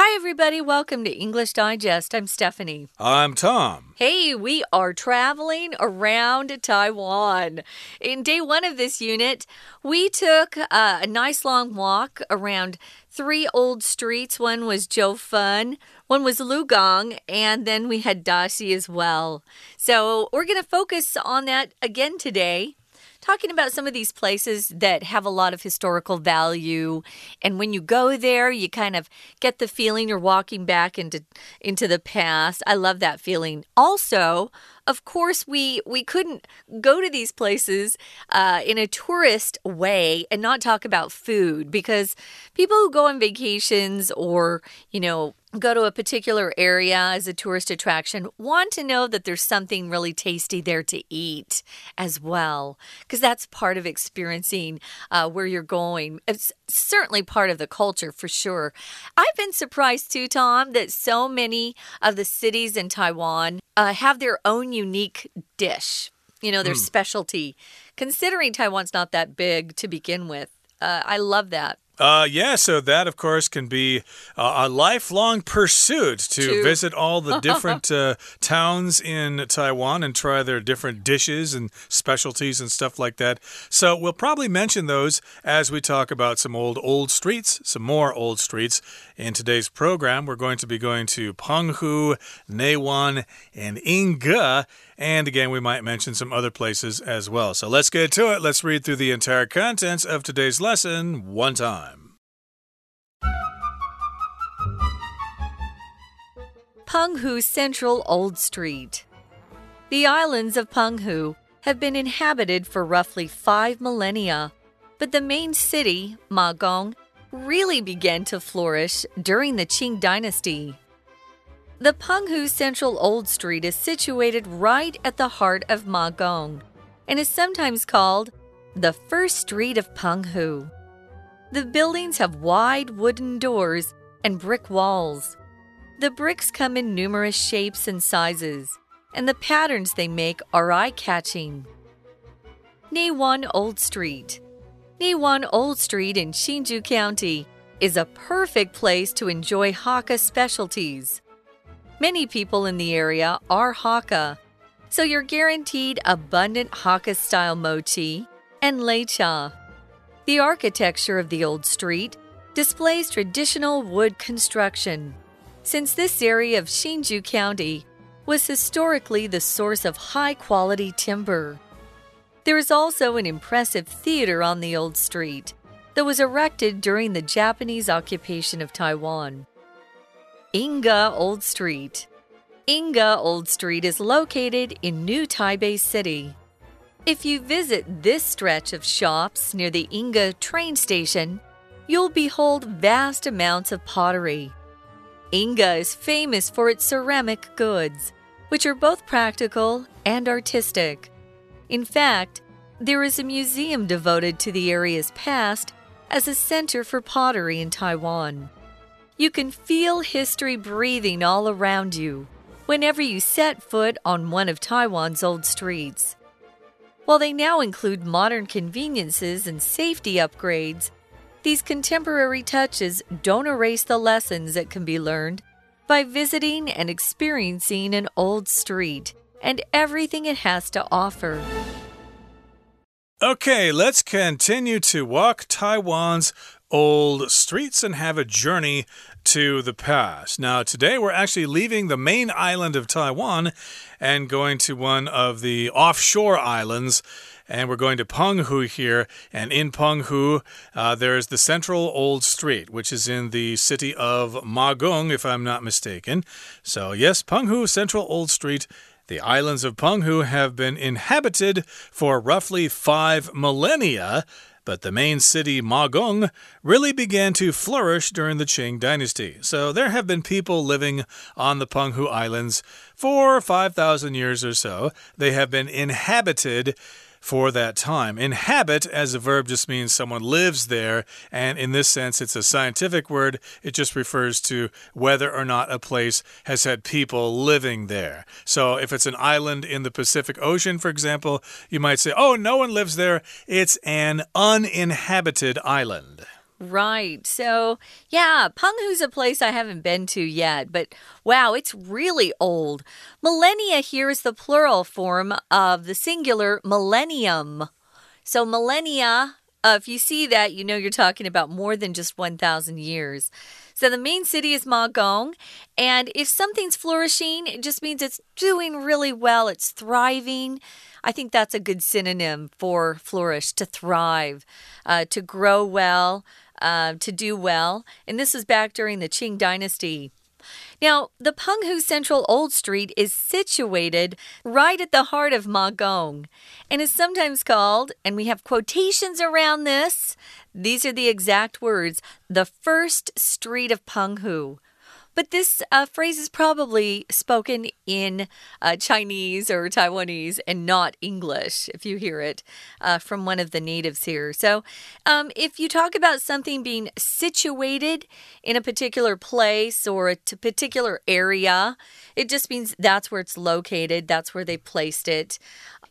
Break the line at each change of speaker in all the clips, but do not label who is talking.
Hi, everybody. Welcome to English Digest. I'm Stephanie.
I'm Tom.
Hey, we are traveling around Taiwan. In day one of this unit, we took uh, a nice long walk around three old streets. One was Jiufen, one was Lugang, and then we had Dashi as well. So we're going to focus on that again today talking about some of these places that have a lot of historical value. And when you go there, you kind of get the feeling you're walking back into into the past. I love that feeling. Also, of course, we we couldn't go to these places uh, in a tourist way and not talk about food because people who go on vacations or you know go to a particular area as a tourist attraction want to know that there's something really tasty there to eat as well because that's part of experiencing uh, where you're going. It's certainly part of the culture for sure. I've been surprised too tom that so many of the cities in taiwan uh, have their own unique dish you know their mm. specialty. Considering taiwan's not that big to begin with uh, i love that
uh, yeah, so that, of course, can be uh, a lifelong pursuit to, to. visit all the different uh, towns in Taiwan and try their different dishes and specialties and stuff like that. So we'll probably mention those as we talk about some old, old streets, some more old streets. In today's program, we're going to be going to Penghu, Neiwan, and Yingge. And again, we might mention some other places as well. So let's get to it. Let's read through the entire contents of today's lesson one time.
Penghu Central Old Street. The islands of Penghu have been inhabited for roughly five millennia, but the main city, Magong, really began to flourish during the Qing dynasty. The Penghu Central Old Street is situated right at the heart of Magong and is sometimes called the First Street of Penghu. The buildings have wide wooden doors and brick walls. The bricks come in numerous shapes and sizes, and the patterns they make are eye catching. Neiwan Old Street Neiwan Old Street in Hsinchu County is a perfect place to enjoy Hakka specialties. Many people in the area are Hakka, so you're guaranteed abundant Hakka style mochi and leicha. The architecture of the old street displays traditional wood construction, since this area of Hsinchu County was historically the source of high quality timber. There is also an impressive theater on the old street that was erected during the Japanese occupation of Taiwan. Yingge Old Street. Yingge Old Street is located in New Taipei City. If you visit this stretch of shops near the Yingge train station, you'll behold vast amounts of pottery. Yingge is famous for its ceramic goods, which are both practical and artistic. In fact, there is a museum devoted to the area's past as a center for pottery in Taiwan. You can feel history breathing all around you whenever you set foot on one of Taiwan's old streets. While they now include modern conveniences and safety upgrades, these contemporary touches don't erase the lessons that can be learned by visiting and experiencing an old street and everything it has to offer.
Okay, let's continue to walk Taiwan's old streets and have a journey to the past. Now, today we're actually leaving the main island of Taiwan and going to one of the offshore islands. And we're going to Penghu here. And in Penghu, uh, there's the Central Old Street, which is in the city of Magong, if I'm not mistaken. So, yes, Penghu Central Old Street. The islands of Penghu have been inhabited for roughly five millennia but the main city, Magong, really began to flourish during the Qing dynasty. So there have been people living on the Penghu Islands for 5,000 years or so. They have been inhabited for that time. Inhabit as a verb just means someone lives there, and in this sense, it's a scientific word. It just refers to whether or not a place has had people living there. So if it's an island in the Pacific Ocean, for example, you might say, oh, no one lives there. It's an uninhabited island.
Right. So, yeah, Penghu's a place I haven't been to yet, but wow, it's really old. Millennia here is the plural form of the singular millennium. So, millennia, uh, if you see that, you know you're talking about more than just 1,000 years. So, the main city is Magong, and if something's flourishing, it just means it's doing really well, it's thriving. I think that's a good synonym for flourish, to thrive, uh, to grow well uh, to do well, and this was back during the Qing Dynasty. Now, the Penghu Central Old Street is situated right at the heart of Magong and is sometimes called, and we have quotations around this, these are the exact words, the first street of Penghu. But this uh, phrase is probably spoken in uh, Chinese or Taiwanese and not English, if you hear it uh, from one of the natives here. So, um, if you talk about something being situated in a particular place or a particular area, it just means that's where it's located, that's where they placed it.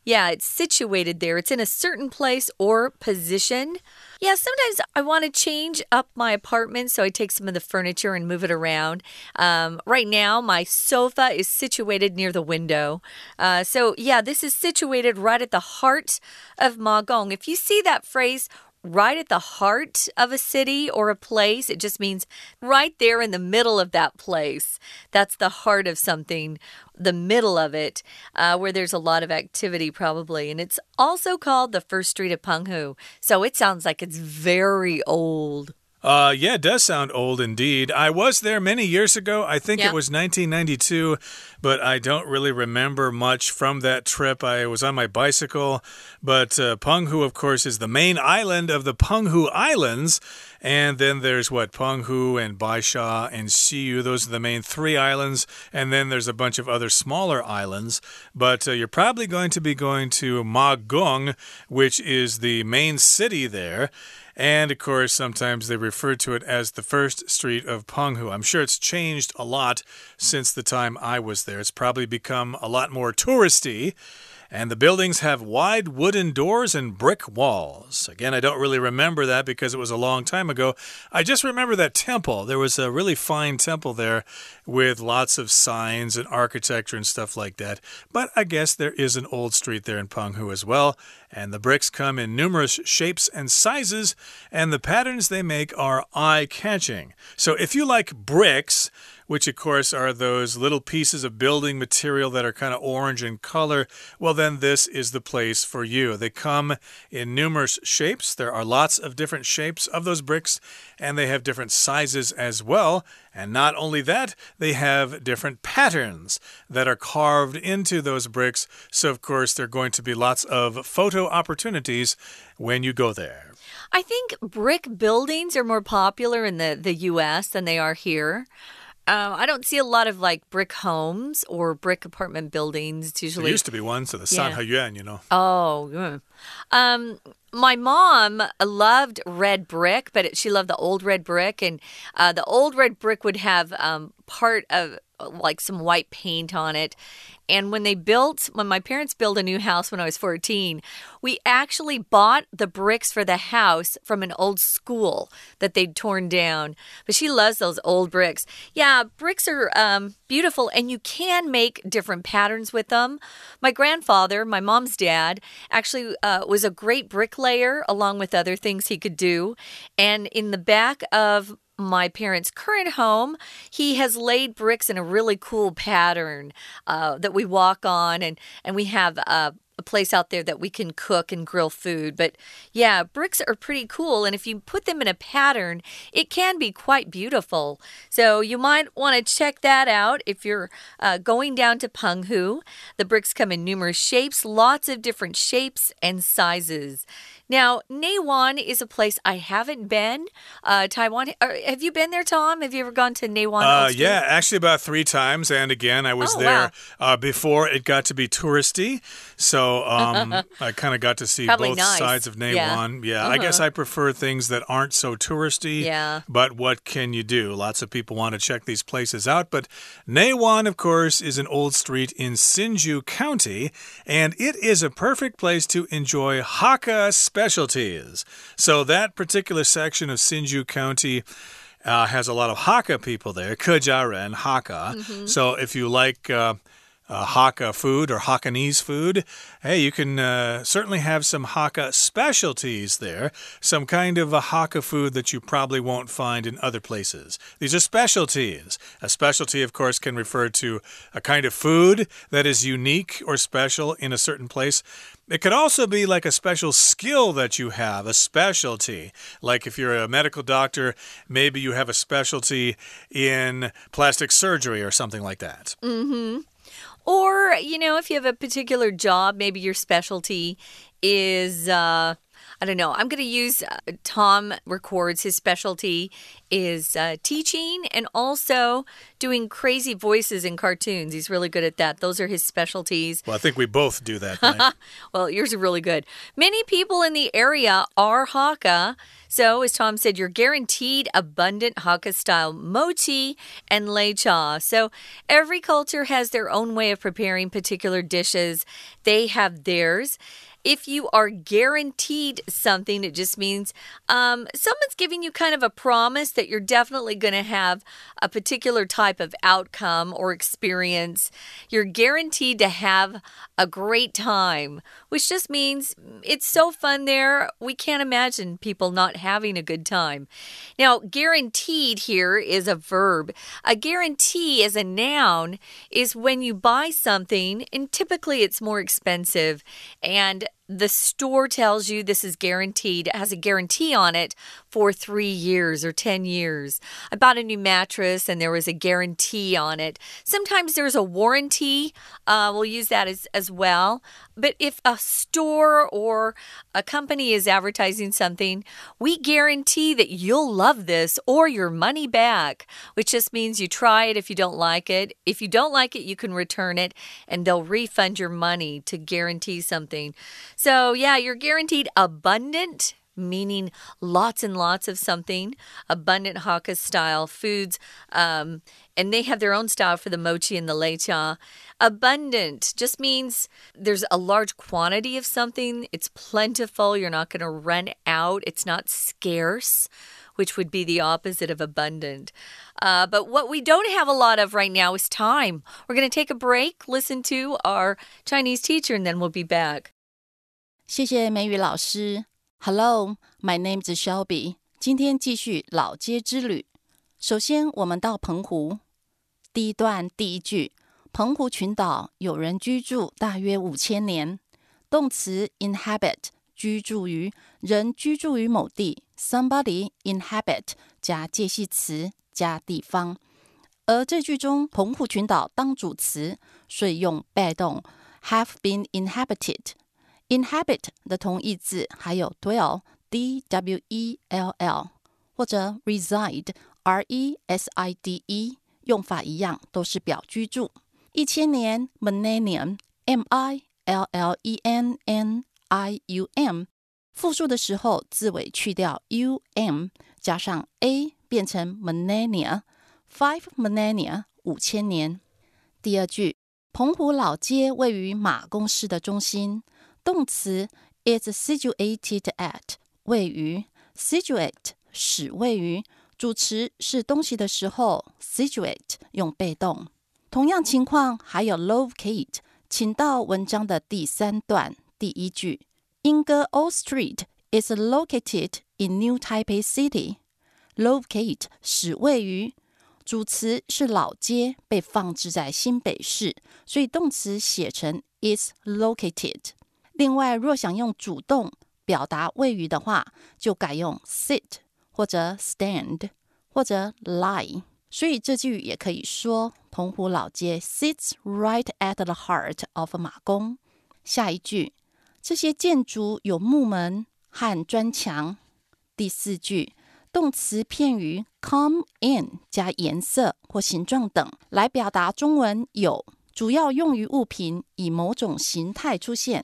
Yeah, it's situated there. It's in a certain place or position. Yeah, sometimes I want to change up my apartment, so I take some of the furniture and move it around. Um, right now, my sofa is situated near the window. Uh, so, yeah, this is situated right at the heart of Magong. If you see that phrase, right at the heart of a city or a place. It just means right there in the middle of that place. That's the heart of something, the middle of it, uh, where there's a lot of activity, probably. And it's also called the First Street of Penghu. So it sounds like it's very old.
Uh, yeah, it does sound old indeed. I was there many years ago. I think yeah. it was 1992, but I don't really remember much from that trip. I was on my bicycle, but uh, Penghu, of course, is the main island of the Penghu Islands. And then there's what Penghu and Baisha and Xiyu. Those are the main three islands. And then there's a bunch of other smaller islands. But uh, you're probably going to be going to Magong, which is the main city there. And of course, sometimes they refer to it as the first street of Penghu. I'm sure it's changed a lot since the time I was there. It's probably become a lot more touristy and the buildings have wide wooden doors and brick walls. Again, I don't really remember that because it was a long time ago. I just remember that temple. There was a really fine temple there with lots of signs and architecture and stuff like that. But I guess there is an old street there in Penghu as well. And the bricks come in numerous shapes and sizes, and the patterns they make are eye catching. So if you like bricks, which of course are those little pieces of building material that are kind of orange in color, well, then this is the place for you. They come in numerous shapes. There are lots of different shapes of those bricks, and they have different sizes as well. And not only that, they have different patterns that are carved into those bricks. So, of course, there are going to be lots of photo opportunities when you go there.
I think brick buildings are more popular in the, the US than they are here. Um, I don't see a lot of like brick homes or brick apartment buildings. It's usually
there used to be one, so the San yeah. Sanheyuan, you know.
Oh, um, my mom loved red brick, but it, she loved the old red brick, and uh, the old red brick would have um, part of like some white paint on it. And when they built, when my parents built a new house when I was 14, we actually bought the bricks for the house from an old school that they'd torn down. But she loves those old bricks. Yeah, bricks are um, beautiful and you can make different patterns with them. My grandfather, my mom's dad, actually uh, was a great bricklayer along with other things he could do. And in the back of my parents' current home, he has laid bricks in a really cool pattern uh, that we walk on, and and we have uh, a place out there that we can cook and grill food. But yeah, bricks are pretty cool. And if you put them in a pattern, it can be quite beautiful. So you might want to check that out if you're uh, going down to Penghu. The bricks come in numerous shapes, lots of different shapes and sizes. Now, Neiwan is a place I haven't been. Uh, Taiwan. have you been there, Tom? Have you ever gone to Neiwan?
Uh, yeah, actually about three times. And again, I was oh, there wow. uh, before it got to be touristy. So um, I kind of got to see
Probably
both
nice.
sides of Neiwan. Yeah, yeah -huh. I guess uh-huh. I prefer things that aren't so touristy.
Yeah.
But what can you do? Lots of people want to check these places out. But Neiwan, of course, is an old street in Hsinchu County, and it is a perfect place to enjoy Hakka specialties. So that particular section of Hsinchu County uh, has a lot of Hakka people there, Kejiaren, Hakka. Mm -hmm. So if you like uh, uh, Hakka food or Hakkanese food, hey, you can uh, certainly have some Hakka specialties there. Some kind of a Hakka food that you probably won't find in other places. These are specialties. A specialty, of course, can refer to a kind of food that is unique or special in a certain place. It could also be like a special skill that you have, a specialty. Like if you're a medical doctor, maybe you have a specialty in plastic surgery or something like that.
Mm hmm. Or, you know, if you have a particular job, maybe your specialty is. Uh, I don't know. I'm going to use uh, Tom records his specialty is uh, teaching and also doing crazy voices in cartoons. He's really good at that. Those are his specialties.
Well, I think we both do that. Right?
well, yours are really good. Many people in the area are Hakka. So, as Tom said, you're guaranteed abundant Hakka style mochi and leicha. So, every culture has their own way of preparing particular dishes, they have theirs if you are guaranteed something, it just means um, someone's giving you kind of a promise that you're definitely going to have a particular type of outcome or experience. You're guaranteed to have a great time, which just means it's so fun there. We can't imagine people not having a good time. Now, guaranteed here is a verb. A guarantee as a noun is when you buy something, and typically it's more expensive, and the store tells you this is guaranteed, It has a guarantee on it for three years or 10 years. I bought a new mattress and there was a guarantee on it. Sometimes there's a warranty. Uh, we'll use that as, as well. But if a store or a company is advertising something, we guarantee that you'll love this or your money back, which just means you try it if you don't like it. If you don't like it, you can return it and they'll refund your money to guarantee something. So, yeah, you're guaranteed abundant meaning lots and lots of something, abundant Hakka style foods. Um, and they have their own style for the mochi and the leicha. Abundant just means there's a large quantity of something, it's plentiful, you're not going to run out, it's not scarce. Which would be the opposite of abundant. Uh, but what we don't have a lot of right now is time. We're going to take a break, listen to our Chinese teacher, and then we'll be back.
谢谢美语老师。Hello, my name is Shelby. 今天继续老街之旅。首先，我们到澎湖。第一段第一句：澎湖群岛有人居住大约五千年。动词 inhabit 居住于，人居住于某地。Somebody inhabit 加介系词加地方。而这句中，澎湖群岛当主词，所以用被动 have been inhabited。Inhabit 的同义字还有 dwell，d w e l l，或者 reside，r e s i d e，用法一样，都是表居住。一千年 millennium，m i l l e n n i u m，复数的时候字尾去掉 u m，加上 a 变成 millennia，five millennia，五千年。第二句，澎湖老街位于马公市的中心。动词 is situated at 位于 situate 位于，situate 使位于，主词是东西的时候，situate 用被动。同样情况还有 locate，请到文章的第三段第一句。莺歌 Old Street is located in New Taipei City. Locate 使位于，主词是老街，被放置在新北市，所以动词写成 is located。另外，若想用主动表达谓语的话，就改用 sit 或者 stand 或者 lie。所以这句也可以说：澎湖老街 sits right at the heart of 马公。下一句，这些建筑有木门和砖墙。第四句，动词片语 come in 加颜色或形状等来表达中文有，主要用于物品以某种形态出现。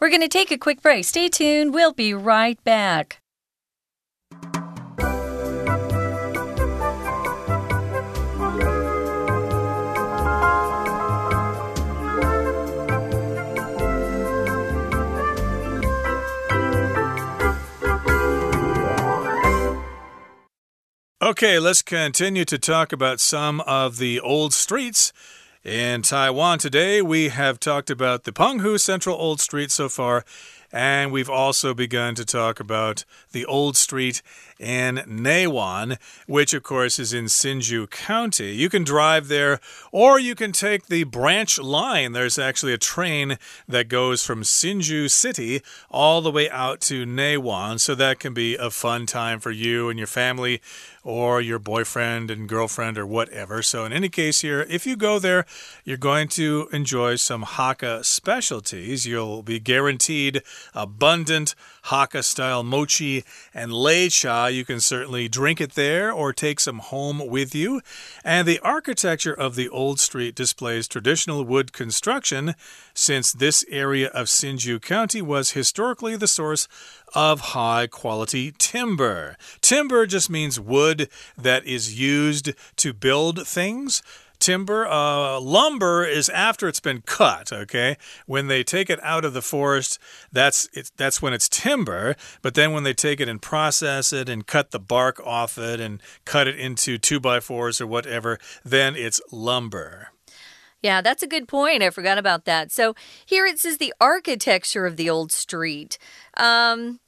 We're going to take a quick break. Stay tuned. We'll be right back.
Okay, let's continue to talk about some of the old streets in Taiwan. Today, we have talked about the Penghu Central Old Street so far, and we've also begun to talk about the old street in Neiwan, which of course is in Hsinchu County. You can drive there or you can take the branch line. There's actually a train that goes from Hsinchu City all the way out to Neiwan, so that can be a fun time for you and your family or your boyfriend and girlfriend or whatever. So, in any case, here, if you go there, you're going to enjoy some Hakka specialties. You'll be guaranteed abundant Hakka style mochi and leicha. Ah, you can certainly drink it there or take some home with you. And the architecture of the old street displays traditional wood construction, since this area of Hsinchu County was historically the source of high quality timber. Timber just means wood that is used to build things timber. Uh, lumber is after it's been cut. Okay, when they take it out of the forest, that's it, that's when it's timber. But then when they take it and process it and cut the bark off it and cut it into two by fours or whatever, then it's lumber.
Yeah, that's a good point. I forgot about that. So here it says the architecture of the old street. Um,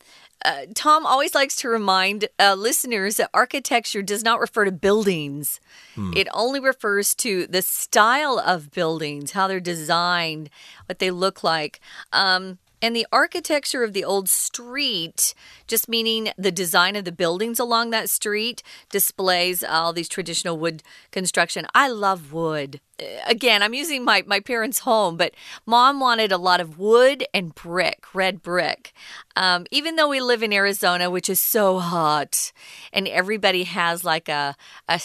uh, Tom always likes to remind uh, listeners that architecture does not refer to buildings. Hmm. It only refers to the style of buildings, how they're designed, what they look like. Um, and the architecture of the old street, just meaning the design of the buildings along that street, displays all these traditional wood construction. I love wood. Uh, again, I'm using my, my parents' home, but mom wanted a lot of wood and brick, red brick. Um, even though we live in Arizona, which is so hot, and everybody has like a, a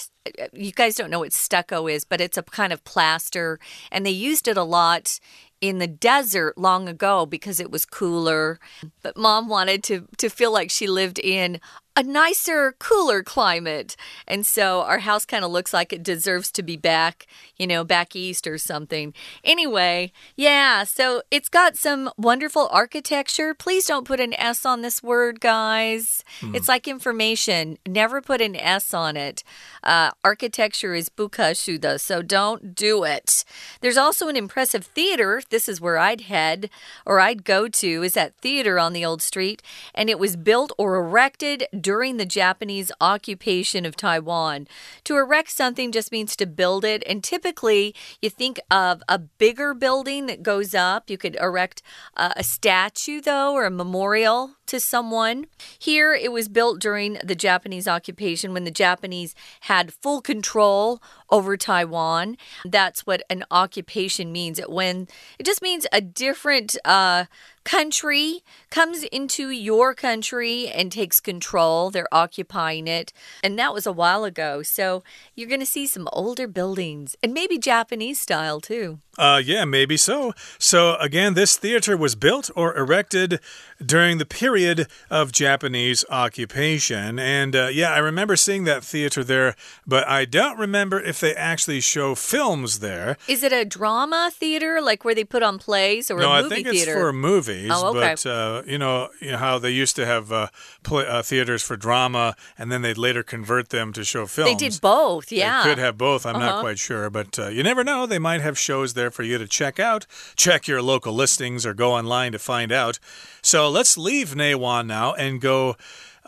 you guys don't know what stucco is, but it's a kind of plaster, and they used it a lot in the desert long ago because it was cooler. But mom wanted to, to feel like she lived in a nicer, cooler climate. And so our house kind of looks like it deserves to be back, you know, back east or something. Anyway, yeah, so it's got some wonderful architecture. Please don't put an S on this word, guys. Hmm. It's like information. Never put an S on it. Uh, architecture is bukashuda, so don't do it. There's also an impressive theater. This is where I'd head or I'd go to, is that theater on the old street. And it was built or erected during the Japanese occupation of Taiwan. To erect something just means to build it, and typically you think of a bigger building that goes up. You could erect uh, a statue, though, or a memorial to someone. Here, it was built during the Japanese occupation when the Japanese had full control over Taiwan. That's what an occupation means. It when it just means a different uh, country comes into your country and takes control. They're occupying it. And that was a while ago. So you're going to see some older buildings and maybe Japanese style too.
Uh, yeah, maybe so. So, again, this theater was built or erected during the period of Japanese occupation. And uh, yeah, I remember seeing that theater there, but I don't remember if they actually show films there.
Is it a drama theater, like where they put on plays, or
no,
a movie
I think
theater?
it's for movies.
Oh, okay.
But uh, you, know, you know how they used to have uh, play, uh, theaters for drama, and then they'd later convert them to show films.
They did both, yeah.
They could have both. I'm -huh. not
uh-huh.
quite sure, but uh, you never know. They might have shows there for you to check out. Check your local listings or go online to find out. So let's leave Neiwan now and go.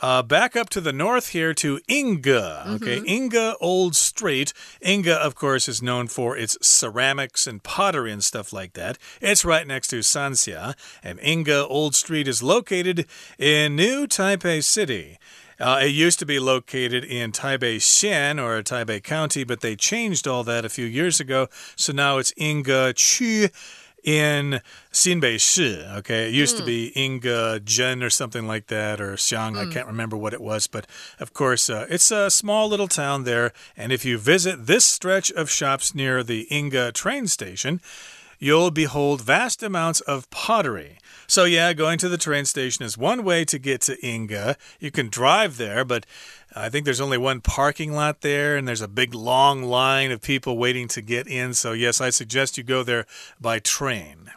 Uh, back up to the north here to Yingge. Okay, mm -hmm. Yingge Old Street. Yingge, of course, is known for its ceramics and pottery and stuff like that. It's right next to Sanxia, and Yingge Old Street is located in New Taipei City. Uh, it used to be located in Taipei Xian or Taipei County, but they changed all that a few years ago. So now it's Yingge Qu in Xinbei Shi. Okay, it used mm. to be Yingge Zhen or something like that, or Xiang. Mm. I can't remember what it was, but of course, uh, it's a small little town there. And if you visit this stretch of shops near the Yingge train station, you'll behold vast amounts of pottery. So, yeah, going to the train station is one way to get to Yingge. You can drive there, but I think there's only one parking lot there, and there's a big long line of people waiting to get in. So, yes, I suggest you go there by train.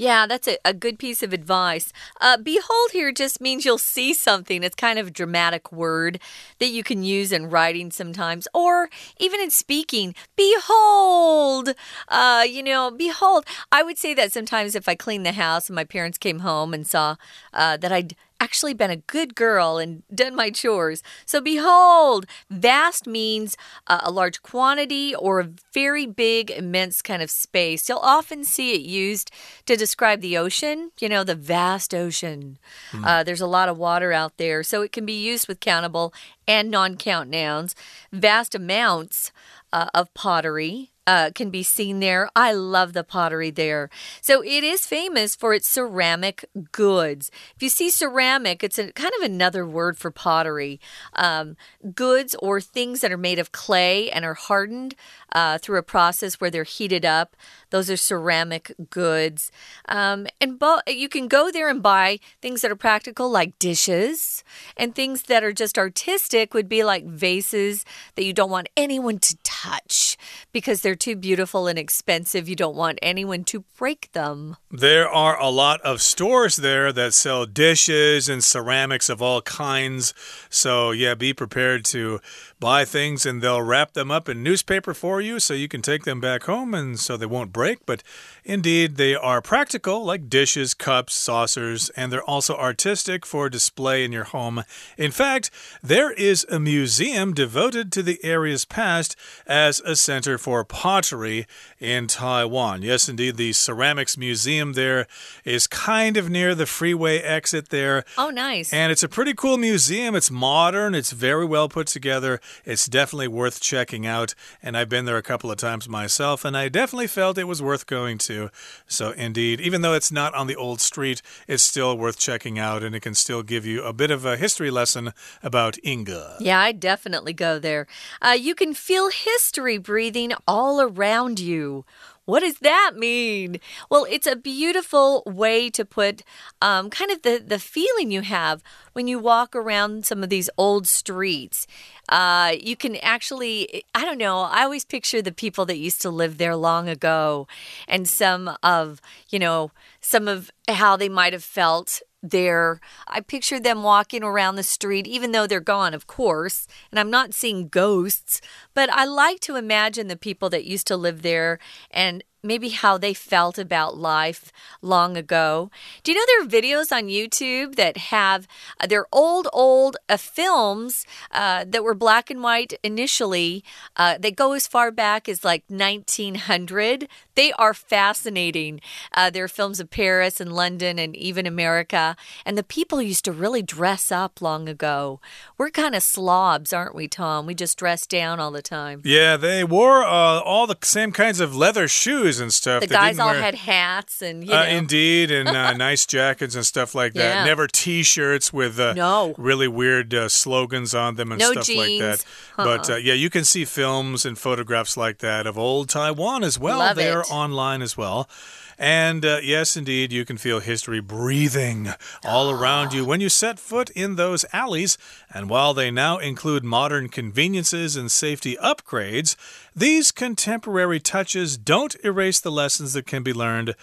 Yeah, that's a, a good piece of advice. Uh, behold here just means you'll see something. It's kind of a dramatic word that you can use in writing sometimes, or even in speaking. Behold, uh, you know, behold. I would say that sometimes if I cleaned the house and my parents came home and saw uh, that I'd actually been a good girl and done my chores. So, behold, vast means uh, a large quantity or a very big, immense kind of space. You'll often see it used to describe the ocean, you know, the vast ocean. Mm. Uh, there's a lot of water out there, so it can be used with countable and non count nouns. Vast amounts uh, of pottery uh, can be seen there. I love the pottery there. So it is famous for its ceramic goods. If you see ceramic, it's a, kind of another word for pottery. Um, goods or things that are made of clay and are hardened uh, through a process where they're heated up. Those are ceramic goods. Um, and you can go there and buy things that are practical, like dishes, and things that are just artistic would be like vases that you don't want anyone to touch because they're too beautiful and expensive. You don't want anyone to break them.
There are a lot of stores there that sell dishes and ceramics of all kinds. So, yeah, be prepared to buy things and they'll wrap them up in newspaper for you so you can take them back home and so they won't break. But indeed, they are practical, like dishes, cups, saucers, and they're also artistic for display in your home. In fact, there is a museum devoted to the area's past as a center for pottery in Taiwan. Yes, indeed, the Ceramics Museum there is kind of near the freeway exit there.
Oh, nice.
And it's a pretty cool museum. It's modern, it's very well put together. It's definitely worth checking out. And I've been there a couple of times myself, and I definitely felt it was worth going to. So, indeed, even though it's not on the old street, it's still worth checking out, and it can still give you a bit of a history lesson about Yingge.
Yeah, I definitely go there. Uh, you can feel history breathing all around you. What does that mean? Well, it's a beautiful way to put um, kind of the, the feeling you have when you walk around some of these old streets. Uh, you can actually, I don't know, I always picture the people that used to live there long ago and some of, you know, some of how they might have felt there. I picture them walking around the street, even though they're gone, of course, and I'm not seeing ghosts, but I like to imagine the people that used to live there and maybe how they felt about life long ago. Do you know there are videos on YouTube that have uh, their old, old uh, films uh, that were black and white initially? Uh, they go as far back as like 1900. They are fascinating. Uh, there are films of Paris and London and even America. And the people used to really dress up long ago. We're kind of slobs, aren't we, Tom? We just dress down all the time.
Yeah, they wore uh, all the same kinds of leather shoes and stuff.
The they guys all wear, had hats and you uh,
indeed, and uh, nice jackets and stuff like that. Yeah. Never T-shirts with uh,
no
really weird uh, slogans on them and
no
stuff
jeans.
like that. -huh. But uh, yeah, you can see films and photographs like that of old Taiwan as well.
Love
They're
it.
online as well. And uh, yes, indeed, you can feel history breathing all around you when you set foot in those alleys. And while they now include modern conveniences and safety upgrades, these contemporary touches don't erase the lessons that can be learned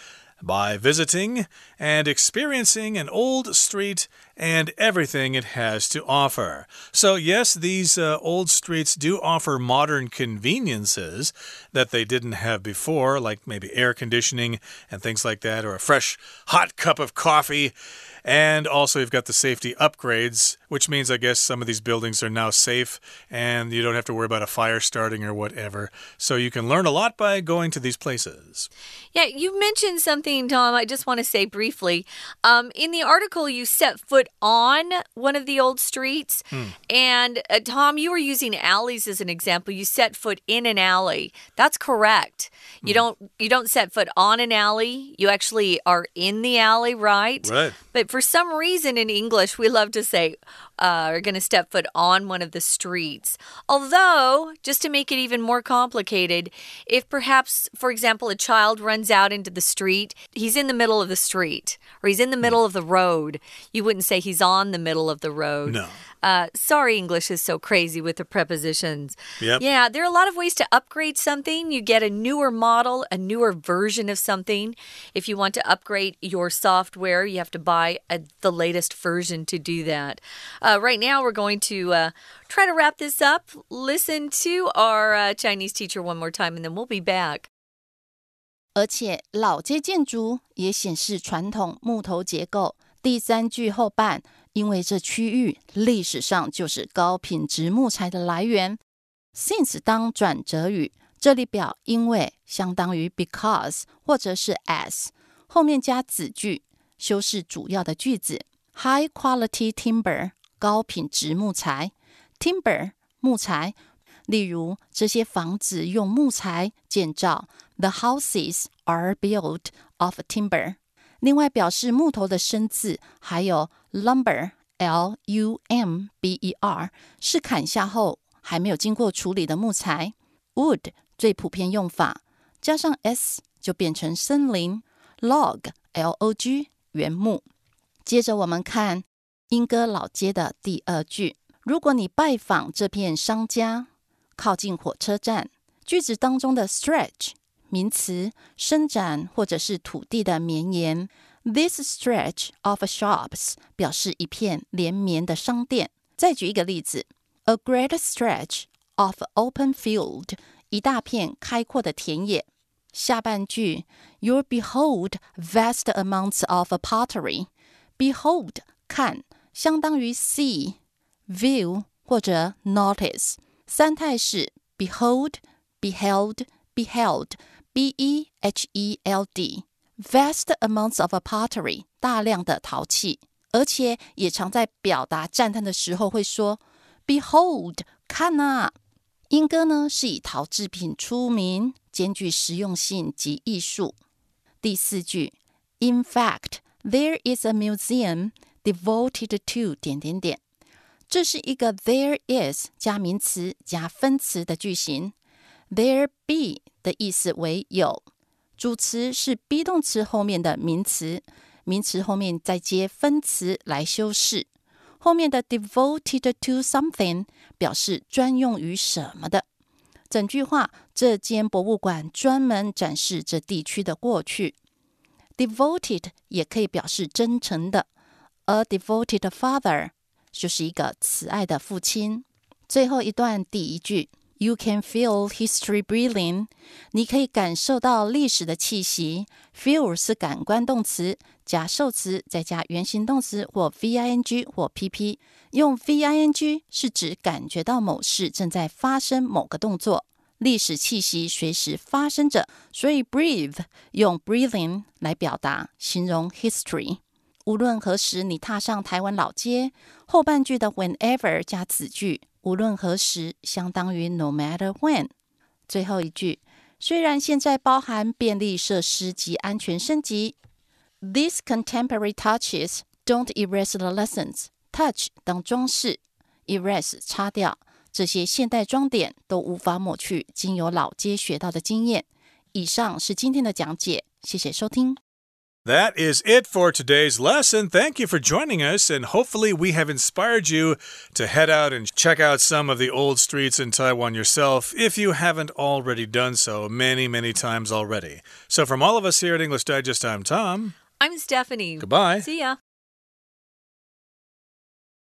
by visiting and experiencing an old street and everything it has to offer. So, yes, these uh, old streets do offer modern conveniences that they didn't have before, like maybe air conditioning and things like that, or a fresh hot cup of coffee. And also, you've got the safety upgrades, which means, I guess, some of these buildings are now safe and you don't have to worry about a fire starting or whatever. So, you can learn a lot by going to these places.
Yeah, you mentioned something, Tom, I just want to say briefly. Um, in the article, you set foot on one of the old streets. And uh, Tom, you were using alleys as an example. You set foot in an alley. That's correct. You don't you don't set foot on an alley. You actually are in the alley, right?
Right.
But for some reason in English, we love to say, uh, are going to step foot on one of the streets. Although, just to make it even more complicated, if perhaps, for example, a child runs out into the street, he's in the middle of the street or he's in the middle of the road, you wouldn't say he's on the middle of the road.
No.
Uh, sorry, English is so crazy with the prepositions.
Yep.
Yeah, there are a lot of ways to upgrade something. You get a newer model, a newer version of something. If you want to upgrade your software, you have to buy a, the latest version to do that. Uh, right now, we're going to uh, try to wrap this up. Listen to our uh, Chinese teacher one more time, and then we'll be back.
而且老街建筑也显示传统木头结构。第三句后半， 因为这区域历史上就是高品质木材的来源。since 当转折语，这里表因为相当于 because 或者是 as，后面加子句，修饰主要的句子。High quality timber 高品质木材，timber 木材。例如，这些房子用木材建造，The houses are built of timber。另外，表示木头的生字还有 lumber，l u m b e r，是砍下后还没有经过处理的木材。Wood 最普遍用法，加上 s 就变成森林，log，l o g 原木。接着我们看莺歌老街的第二句，如果你拜访这片商家，靠近火车站，句子当中的 stretch 名词，伸展或者是土地的绵延。This stretch of shops 表示一片连绵的商店。再举一个例子，A great stretch of open field，一大片开阔的田野。下半句，You'll behold vast amounts of pottery。Behold 看，相当于 see、view 或者 notice。三态是 behold、beheld、beheld。 B E H E L D vast amounts of pottery 大量的陶器，而且也常在表达赞叹的时候会说 Behold 看啊！莺歌呢是以陶制品出名，兼具实用性及艺术。第四句，In fact there is a museum devoted to 点点点，这是一个 there is 加名词加分词的句型。There be 的意思为有，主词是 be 动词后面的名词，名词后面再接分词来修饰。后面的 devoted to something 表示专用于什么的。整句话，这间博物馆专门展示这地区的过去。devoted 也可以表示真诚的，a devoted father 就是一个慈爱的父亲。最后一段第一句。You can feel history breathing。你可以感受到历史的气息。Feel 是感官动词，加受词，再加原形动词或 v-i-n-g 或 pp。用 v-i-n-g 是指感觉到某事正在发生某个动作，历史气息随时发生着。所以 breathe 用 breathing 来表达，形容 history。无论何时你踏上台湾老街，后半句的 whenever 加子句。无论何时，相当于 no matter when。最后一句，虽然现在包含便利设施及安全升级，these contemporary touches don't erase the lessons。touch 当装饰，erase 擦掉，这些现代装点都无法抹去经由老街学到的经验。以上是今天的讲解，谢谢收听。
That is it for today's lesson. Thank you for joining us, and hopefully, we have inspired you to head out and check out some of the old streets in Taiwan yourself if you haven't already done so many, many times already. So, from all of us here at English Digest, I'm Tom.
I'm Stephanie.
Goodbye.
See ya.